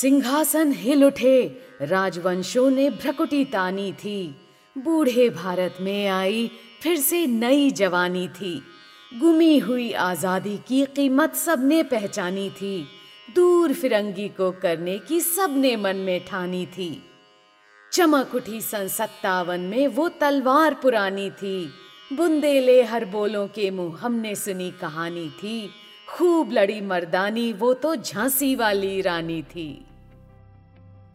सिंहासन हिल उठे। राजवंशों ने भ्रकुटी तानी थी। बूढ़े भारत में आई, फिर से नई जवानी थी। गुमी हुई आज़ादी की कीमत सबने पहचानी थी। दूर फिरंगी को करने की सबने मन में ठानी थी। चमक उठी सन सत्तावन में, वो तलवार पुरानी थी। बुंदेले हर बोलों के मुँह हमने सुनी कहानी थी। खूब लड़ी मर्दानी, वो तो झांसी वाली रानी थी।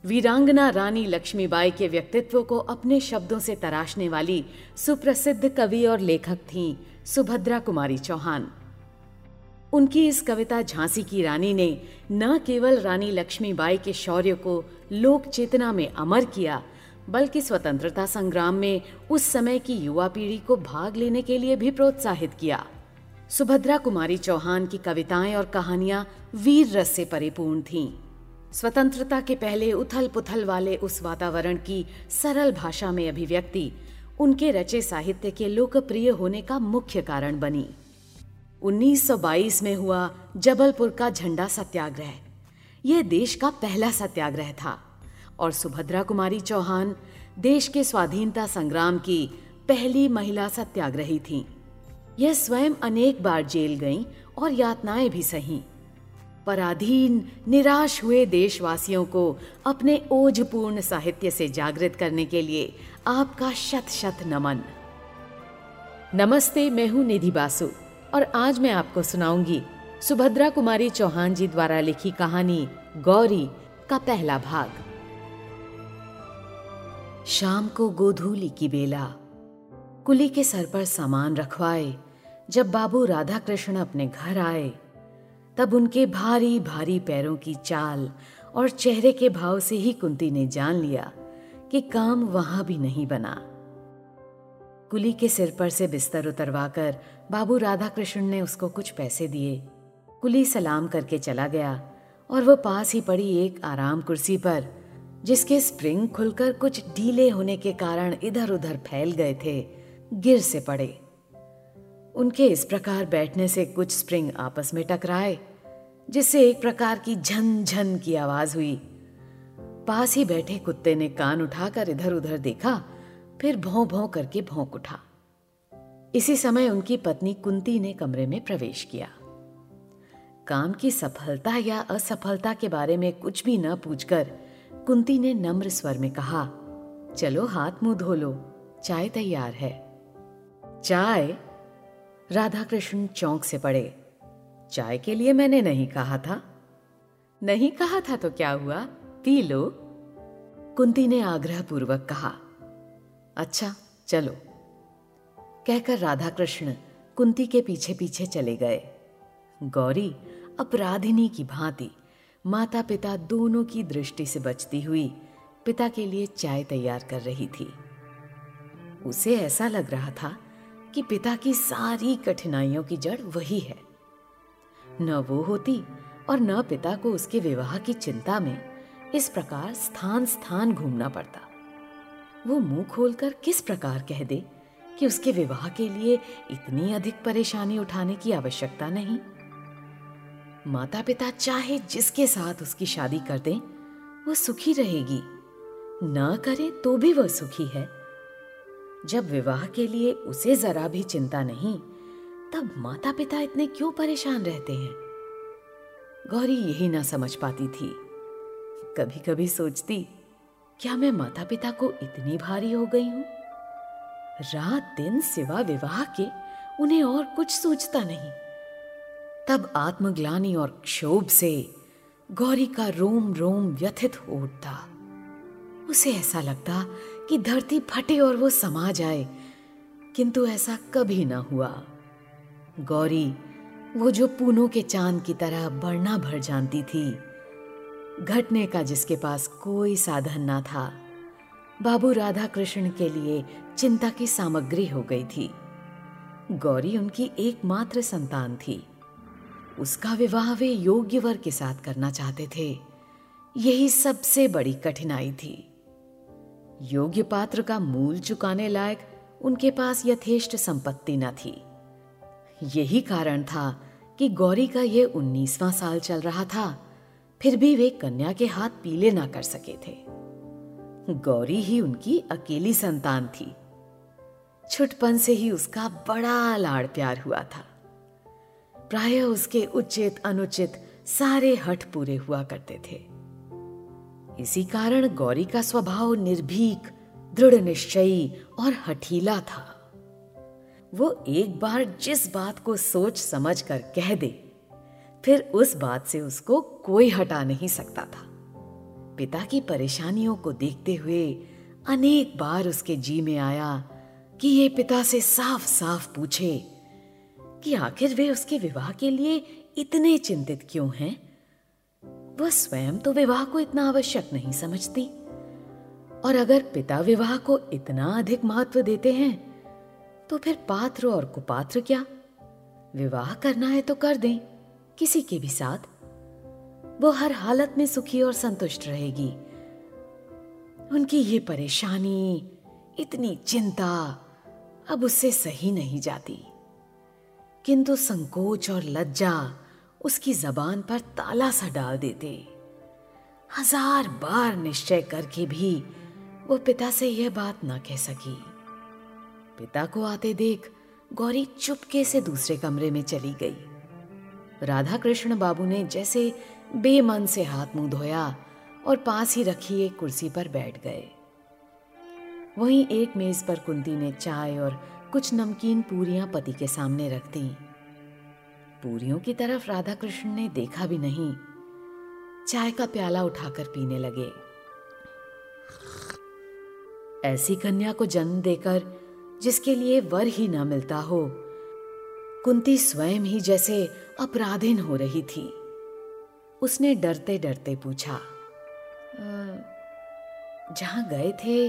वीरांगना रानी लक्ष्मीबाई के व्यक्तित्व को अपने शब्दों से तराशने वाली सुप्रसिद्ध कवि और लेखक थीं सुभद्रा कुमारी चौहान उनकी इस कविता झांसी की रानी ने न केवल रानी लक्ष्मीबाई के शौर्य को लोक चेतना में अमर किया, बल्कि स्वतंत्रता संग्राम में उस समय की युवा पीढ़ी को भाग लेने के लिए भी प्रोत्साहित किया सुभद्रा कुमारी चौहान की कविताएँ और कहानियाँ वीर रस से परिपूर्ण थीं। स्वतंत्रता के पहले उथल पुथल वाले उस वातावरण की सरल भाषा में अभिव्यक्ति, उनके रचे साहित्य के लोकप्रिय होने का मुख्य कारण बनी। 1922 में हुआ जबलपुर का झंडा सत्याग्रह। यह देश का पहला सत्याग्रह था और सुभद्रा कुमारी चौहान देश के स्वाधीनता संग्राम की पहली महिला सत्याग्रही थीं। यह स्वयं अनेक बार जेल गईं और यातनाएँ भी सही। पराधीन, निराश हुए देशवासियों को अपने ओजपूर्ण साहित्य से जागृत करने के लिए आपका शत शत नमन। नमस्ते, मैं हूँ निधि बासु और आज मैं आपको सुनाऊँगी सुभद्रा कुमारी चौहान जी द्वारा लिखी कहानी गौरी का पहला भाग। शाम को गोधूली की बेला। कुली के सर पर सामान रखवाए, जब बाबू राधा कृष्ण अपने घर आए तब उनके भारी भारी पैरों की चाल और चेहरे के भाव से ही कुंती ने जान लिया कि काम वहाँ भी नहीं बना। कुली के सिर पर से बिस्तर उतरवाकर बाबू राधा कृष्ण ने उसको कुछ पैसे दिए। कुली सलाम करके चला गया और वो पास ही पड़ी एक आराम कुर्सी पर, जिसके स्प्रिंग खुलकर कुछ ढीले होने के कारण इधर उधर फैल गए थे, गिर से पड़े। उनके इस प्रकार बैठने से कुछ स्प्रिंग आपस में टकराए, जिससे एक प्रकार की झन झन की आवाज़ हुई। पास ही बैठे कुत्ते ने कान उठाकर इधर उधर देखा, फिर भौं भौं करके भौंक उठा। इसी समय उनकी पत्नी कुंती ने कमरे में प्रवेश किया। काम की सफलता या असफलता के बारे में कुछ भी न पूछकर कुंती ने नम्र स्वर में कहा, चलो हाथ मुँह धो लो, चाय तैयार है। चाय? राधा कृष्ण चौंक से पड़े। चाय के लिए मैंने नहीं कहा था। नहीं कहा था तो क्या हुआ? P low. कुंती ने आग्रह पूर्वक कहा। अच्छा चलो। कहकर राधा कृष्ण कुंती के पीछे पीछे चले गए। गौरी, अपराधिनी की भांति माता पिता दोनों की दृष्टि से बचती हुई पिता के लिए चाय तैयार कर रही थी। उसे ऐसा लग रहा था कि पिता की सारी कठिनाइयों की जड़ वही है। न वो होती और न पिता को उसके विवाह की चिंता में इस प्रकार स्थान स्थान घूमना पड़ता। वो मुँह खोलकर किस प्रकार कह दे कि उसके विवाह के लिए इतनी अधिक परेशानी उठाने की आवश्यकता नहीं? माता पिता चाहे जिसके साथ उसकी शादी कर दें, वो सुखी रहेगी। न करे तो भी वह सुखी है। जब विवाह के लिए उसे जरा भी चिंता नहीं, तब माता पिता इतने क्यों परेशान रहते हैं? गौरी यही ना समझ पाती थी। कभी कभी सोचती, क्या मैं माता पिता को इतनी भारी हो गई हूँ? रात दिन सिवा विवाह के उन्हें और कुछ सोचता नहीं। तब आत्मग्लानी और क्षोभ से गौरी का रोम रोम व्यथित हो उठता। उसे ऐसा लगता कि धरती फटे और वो समा जाए। किंतु ऐसा कभी ना हुआ। गौरी, वो जो पूनों के चाँद की तरह बढ़ना भर जानती थी, घटने का जिसके पास कोई साधन ना था, बाबू राधा कृष्ण के लिए चिंता की सामग्री हो गई थी। गौरी उनकी एकमात्र संतान थी। उसका विवाह वे योग्य वर के साथ करना चाहते थे। यही सबसे बड़ी कठिनाई थी। योग्य पात्र का मूल चुकाने लायक उनके पास यथेष्ट संपत्ति न थी। यही कारण था कि गौरी का यह उन्नीसवां साल चल रहा था, फिर भी वे कन्या के हाथ पीले ना कर सके थे। गौरी ही उनकी अकेली संतान थी। छुटपन से ही उसका बड़ा लाड़ प्यार हुआ था। प्राय उसके उचित अनुचित सारे हट पूरे हुआ करते थे। इसी कारण गौरी का स्वभाव निर्भीक, दृढ़ निश्चयी और हठीला था। वो एक बार जिस बात को सोच समझ कर कह दे, फिर उस बात से उसको कोई हटा नहीं सकता था। पिता की परेशानियों को देखते हुए अनेक बार उसके जी में आया कि ये पिता से साफ़ साफ़ पूछे कि आखिर वे उसके विवाह के लिए इतने चिंतित क्यों हैं? वह स्वयं तो विवाह को इतना आवश्यक नहीं समझती। और अगर पिता विवाह को इतना अधिक महत्व देते हैं तो फिर पात्र और कुपात्र क्या? विवाह करना है तो कर दें, किसी के भी साथ। वो हर हालत में सुखी और संतुष्ट रहेगी। उनकी ये परेशानी, इतनी चिंता अब उससे सही नहीं जाती। किंतु संकोच और लज्जा उसकी जबान पर ताला सा डाल देते। हज़ार बार निश्चय करके भी वो पिता से यह बात ना कह सकी। पिता को आते देख गौरी चुपके से दूसरे कमरे में चली गई। राधा कृष्ण बाबू ने जैसे बेमन से हाथ मुँह धोया और पास ही रखी एक कुर्सी पर बैठ गए। वहीं एक मेज पर कुंती ने चाय और कुछ नमकीन पूरियाँ पति के सामने रख दी। पूरियों की तरफ़ राधा कृष्ण ने देखा भी नहीं। चाय का प्याला उठाकर पीने लगे। ऐसी कन्या को जन्म देकर जिसके लिए वर ही ना मिलता हो, कुंती स्वयं ही जैसे अपराधीन हो रही थी। उसने डरते डरते पूछा जहाँ गए थे,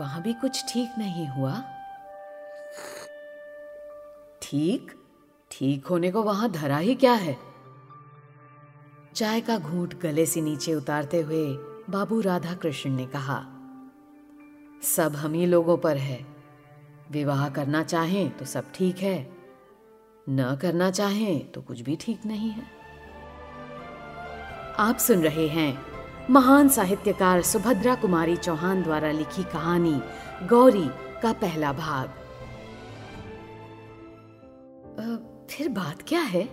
वहाँ भी कुछ ठीक नहीं हुआ? ठीक? ठीक होने को वहाँ धरा ही क्या है? चाय का घूंट गले से नीचे उतारते हुए बाबू राधा कृष्ण ने कहा, सब हम ही लोगों पर है। विवाह करना चाहें तो सब ठीक है। न करना चाहें तो कुछ भी ठीक नहीं है। आप सुन रहे हैं महान साहित्यकार सुभद्रा कुमारी चौहान द्वारा लिखी कहानी गौरी का पहला भाग। फिर बात क्या है?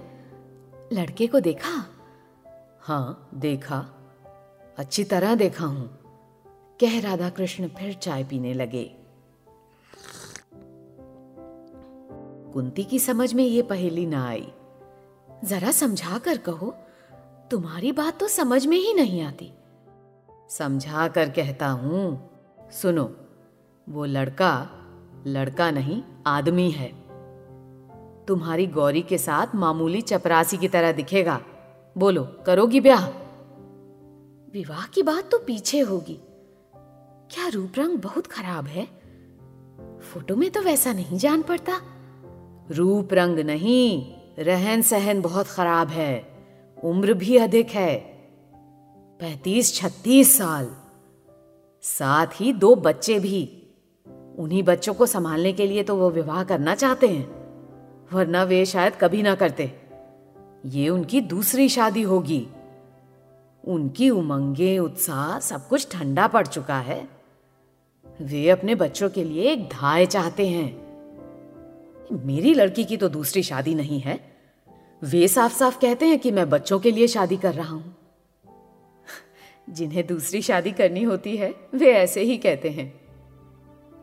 लड़के को देखा? हाँ देखा। अच्छी तरह देखा हूँ। कह राधा कृष्ण फिर चाय पीने लगे। कुंती की समझ में ये पहेली ना आई। जरा समझा कर कहो, तुम्हारी बात तो समझ में ही नहीं आती। समझा कर कहता हूँ, सुनो, वो लड़का लड़का नहीं, आदमी है। तुम्हारी गौरी के साथ मामूली चपरासी की तरह दिखेगा। बोलो करोगी ब्याह? विवाह की बात तो पीछे होगी। क्या रूप रंग बहुत खराब है? फ़ोटो में तो वैसा नहीं जान पड़ता। रूप रंग नहीं रहन सहन बहुत खराब है उम्र भी अधिक है। पैतीस छत्तीस साल। साथ ही दो बच्चे भी। उन्हीं बच्चों को संभालने के लिए तो वो विवाह करना चाहते हैं। वरना वे शायद कभी ना करते। ये उनकी दूसरी शादी होगी। उनकी उमंगे, उत्साह सब कुछ ठंडा पड़ चुका है। वे अपने बच्चों के लिए एक धाय चाहते हैं। मेरी लड़की की तो दूसरी शादी नहीं है। वे साफ़ साफ़ कहते हैं कि मैं बच्चों के लिए शादी कर रहा हूँ। जिन्हें दूसरी शादी करनी होती है, वे ऐसे ही कहते हैं।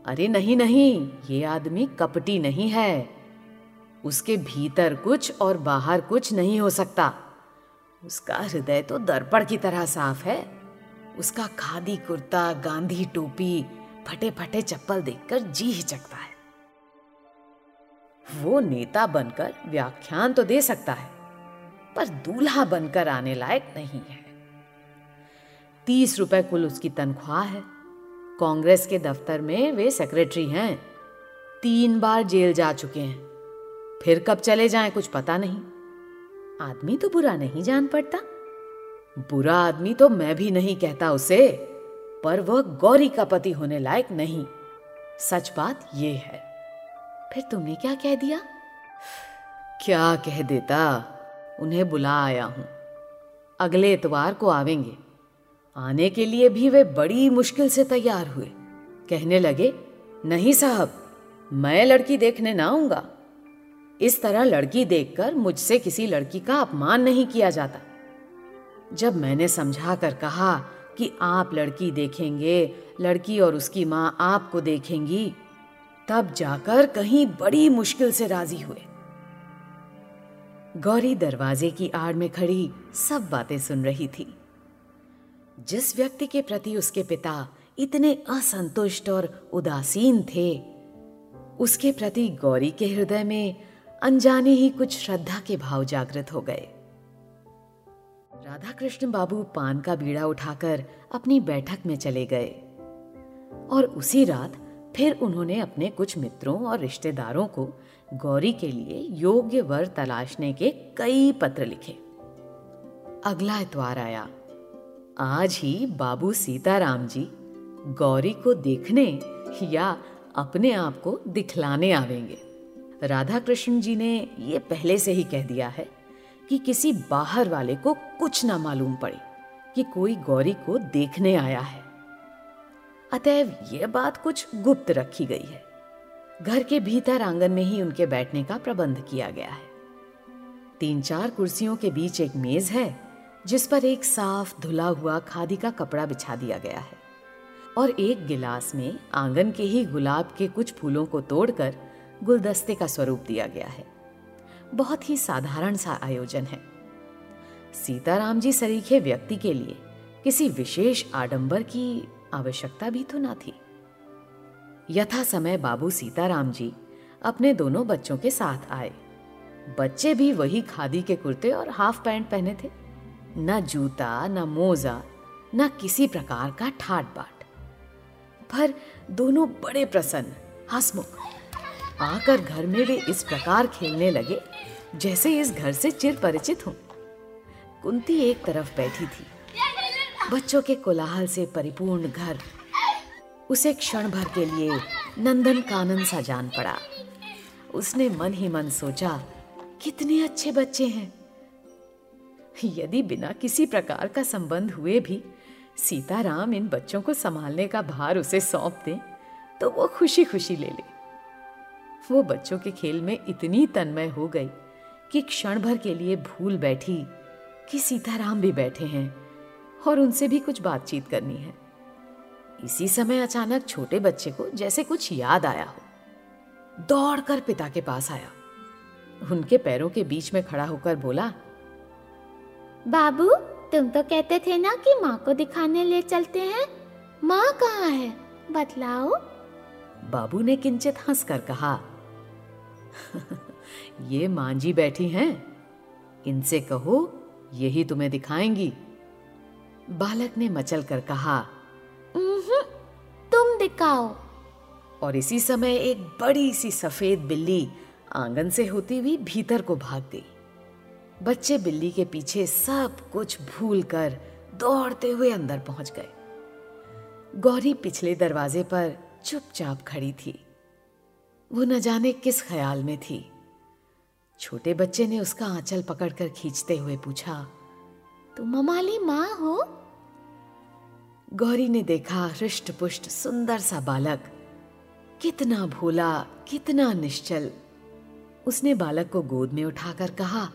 अरे नहीं नहीं, ये आदमी कपटी नहीं है। उसके भीतर कुछ और बाहर कुछ नहीं हो सकता। उसका हृदय तो दर्पण की तरह साफ़ है। उसका खादी कुर्ता, गांधी टोपी फटे फटे चप्पल देखकर जी हिचकता है। वो नेता बनकर व्याख्यान तो दे सकता है, पर दूल्हा बनकर आने लायक नहीं है। तीस रुपए कुल उसकी तनख्वाह है। कांग्रेस के दफ्तर में वे सेक्रेटरी हैं। तीन बार जेल जा चुके हैं। फिर कब चले जाएँ कुछ पता नहीं। आदमी तो बुरा नहीं जान पड़ता। बुरा आदमी तो मैं भी नहीं कहता उसे, पर वह गौरी का पति होने लायक नहीं। सच बात यह है। फिर तुमने क्या कह दिया? क्या कह देता? उन्हें बुला आया हूँ। अगले इतवार को आवेंगे। आने के लिए भी वे बड़ी मुश्किल से तैयार हुए। कहने लगे, नहीं साहब, मैं लड़की देखने ना आऊँगा। इस तरह लड़की देखकर मुझसे किसी लड़की का अपमान नहीं किया जाता। जब मैंने समझा कर कहा कि आप लड़की देखेंगे, लड़की और उसकी माँ आपको देखेंगी, तब जाकर कहीं बड़ी मुश्किल से राज़ी हुए। गौरी दरवाजे की आड़ में खड़ी सब बातें सुन रही थी। जिस व्यक्ति के प्रति उसके पिता इतने असंतुष्ट और उदासीन थे, उसके प्रति गौरी के हृदय में अनजाने ही कुछ श्रद्धा के भाव जागृत हो गए। राधा कृष्ण बाबू पान का बीड़ा उठाकर अपनी बैठक में चले गए और उसी रात फिर उन्होंने अपने कुछ मित्रों और रिश्तेदारों को गौरी के लिए योग्य वर तलाशने के कई पत्र लिखे। अगला इतवार आया। आज ही बाबू सीताराम जी गौरी को देखने या अपने आप को दिखलाने आवेंगे। राधा कृष्ण जी ने ये पहले से ही कह दिया है कि किसी बाहर वाले को कुछ ना मालूम पड़े कि कोई गौरी को देखने आया है। अतएव यह बात कुछ गुप्त रखी गई है। घर के भीतर आँगन में ही उनके बैठने का प्रबंध किया गया है। तीन चार कुर्सियों के बीच एक मेज है, जिस पर एक साफ़ धुला हुआ खादी का कपड़ा बिछा दिया गया है। और एक गिलास में आँगन के ही गुलाब के कुछ फूलों को तोड़कर गुलदस्ते का स्वरूप दिया गया है। बहुत ही साधारण सा आयोजन है। सीताराम जी सरीखे व्यक्ति के लिए किसी विशेष आडंबर की आवश्यकता भी तो ना थी। यथा समय बाबू सीताराम जी अपने दोनों बच्चों के साथ आए। बच्चे भी वही खादी के कुर्ते और हाफ़ पैंट पहने थे। न जूता, न मोजा, न किसी प्रकार का ठाट बाट। पर दोनों बड़े प्रसन्न, हसमुख। आकर घर में वे इस प्रकार खेलने लगे, जैसे इस घर से चिर परिचित हों। कुंती एक तरफ़ बैठी थी। बच्चों के कोलाहल से परिपूर्ण घर, उसे क्षण भर के लिए नंदन कानन सा जान पड़ा। उसने मन ही मन सोचा, कितने अच्छे बच्चे हैं। यदि बिना किसी प्रकार का संबंध हुए भी सीताराम इन बच्चों को संभालने का भार उसे सौंप दें तो वो खुशी खुशी ले ले। वो बच्चों के खेल में इतनी तन्मय हो गई कि क्षण भर के लिए भूल बैठी कि सीताराम भी बैठे हैं और उनसे भी कुछ बातचीत करनी है। इसी समय अचानक छोटे बच्चे को जैसे कुछ याद आया हो। दौड़कर पिता के पास आया। उनके पैरों के बीच में खड़ा होकर बोला बाबू तुम तो कहते थे ना कि माँ को दिखाने ले चलते हैं। माँ कहाँ है? बतलाओ। बाबू ने किंचित हंसकर कहा ये मांझी बैठी हैं। इनसे कहो यही तुम्हें दिखाएँगी। बालक ने मचल कर कहा तुम दिखाओ। और इसी समय एक बड़ी सी सफ़ेद बिल्ली आँगन से होती हुई भीतर को भाग गई। बच्चे बिल्ली के पीछे सब कुछ भूल कर दौड़ते हुए अंदर पहुँच गए। गौरी पिछले दरवाजे पर चुपचाप खड़ी थी। वो न जाने किस ख्याल में थी। छोटे बच्चे ने उसका आंचल पकड़कर खींचते हुए पूछा, तुम ममाली माँ हो? गौरी ने देखा हृष्ट पुष्ट सुंदर सा बालक। कितना भोला, कितना निश्चल। उसने बालक को गोद में उठाकर कहा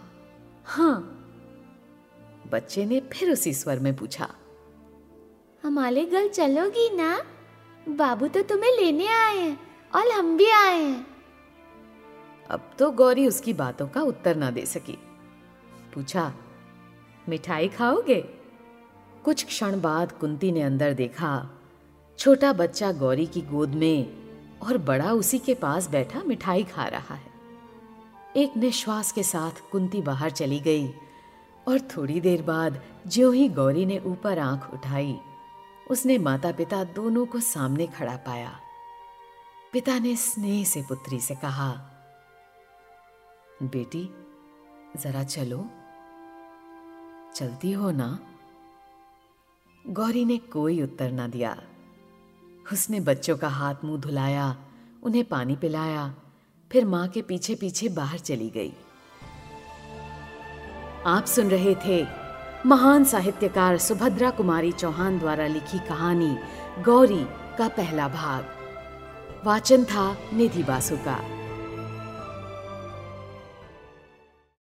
हाँ। बच्चे ने फिर उसी स्वर में पूछा, हमारे घर चलोगी ना? बाबू तो तुम्हें लेने आए हैं। और हम भी आए हैं। अब तो गौरी उसकी बातों का उत्तर ना दे सकी। पूछा, मिठाई खाओगे? कुछ क्षण बाद कुंती ने अंदर देखा, छोटा बच्चा गौरी की गोद में और बड़ा उसी के पास बैठा मिठाई खा रहा है। एक निश्वास के साथ कुंती बाहर चली गई और थोड़ी देर बाद ज्यो ही गौरी ने ऊपर आँख उठाई, उसने माता पिता दोनों को सामने खड़ा पाया। पिता ने स्नेह से पुत्री से कहा, बेटी, जरा चलो। चलती हो ना? गौरी ने कोई उत्तर ना दिया। उसने बच्चों का हाथ मुँह धुलाया, उन्हें पानी पिलाया, फिर माँ के पीछे पीछे बाहर चली गई। आप सुन रहे थे महान साहित्यकार सुभद्रा कुमारी चौहान द्वारा लिखी कहानी गौरी का पहला भाग। वाचन था निधि बासु का।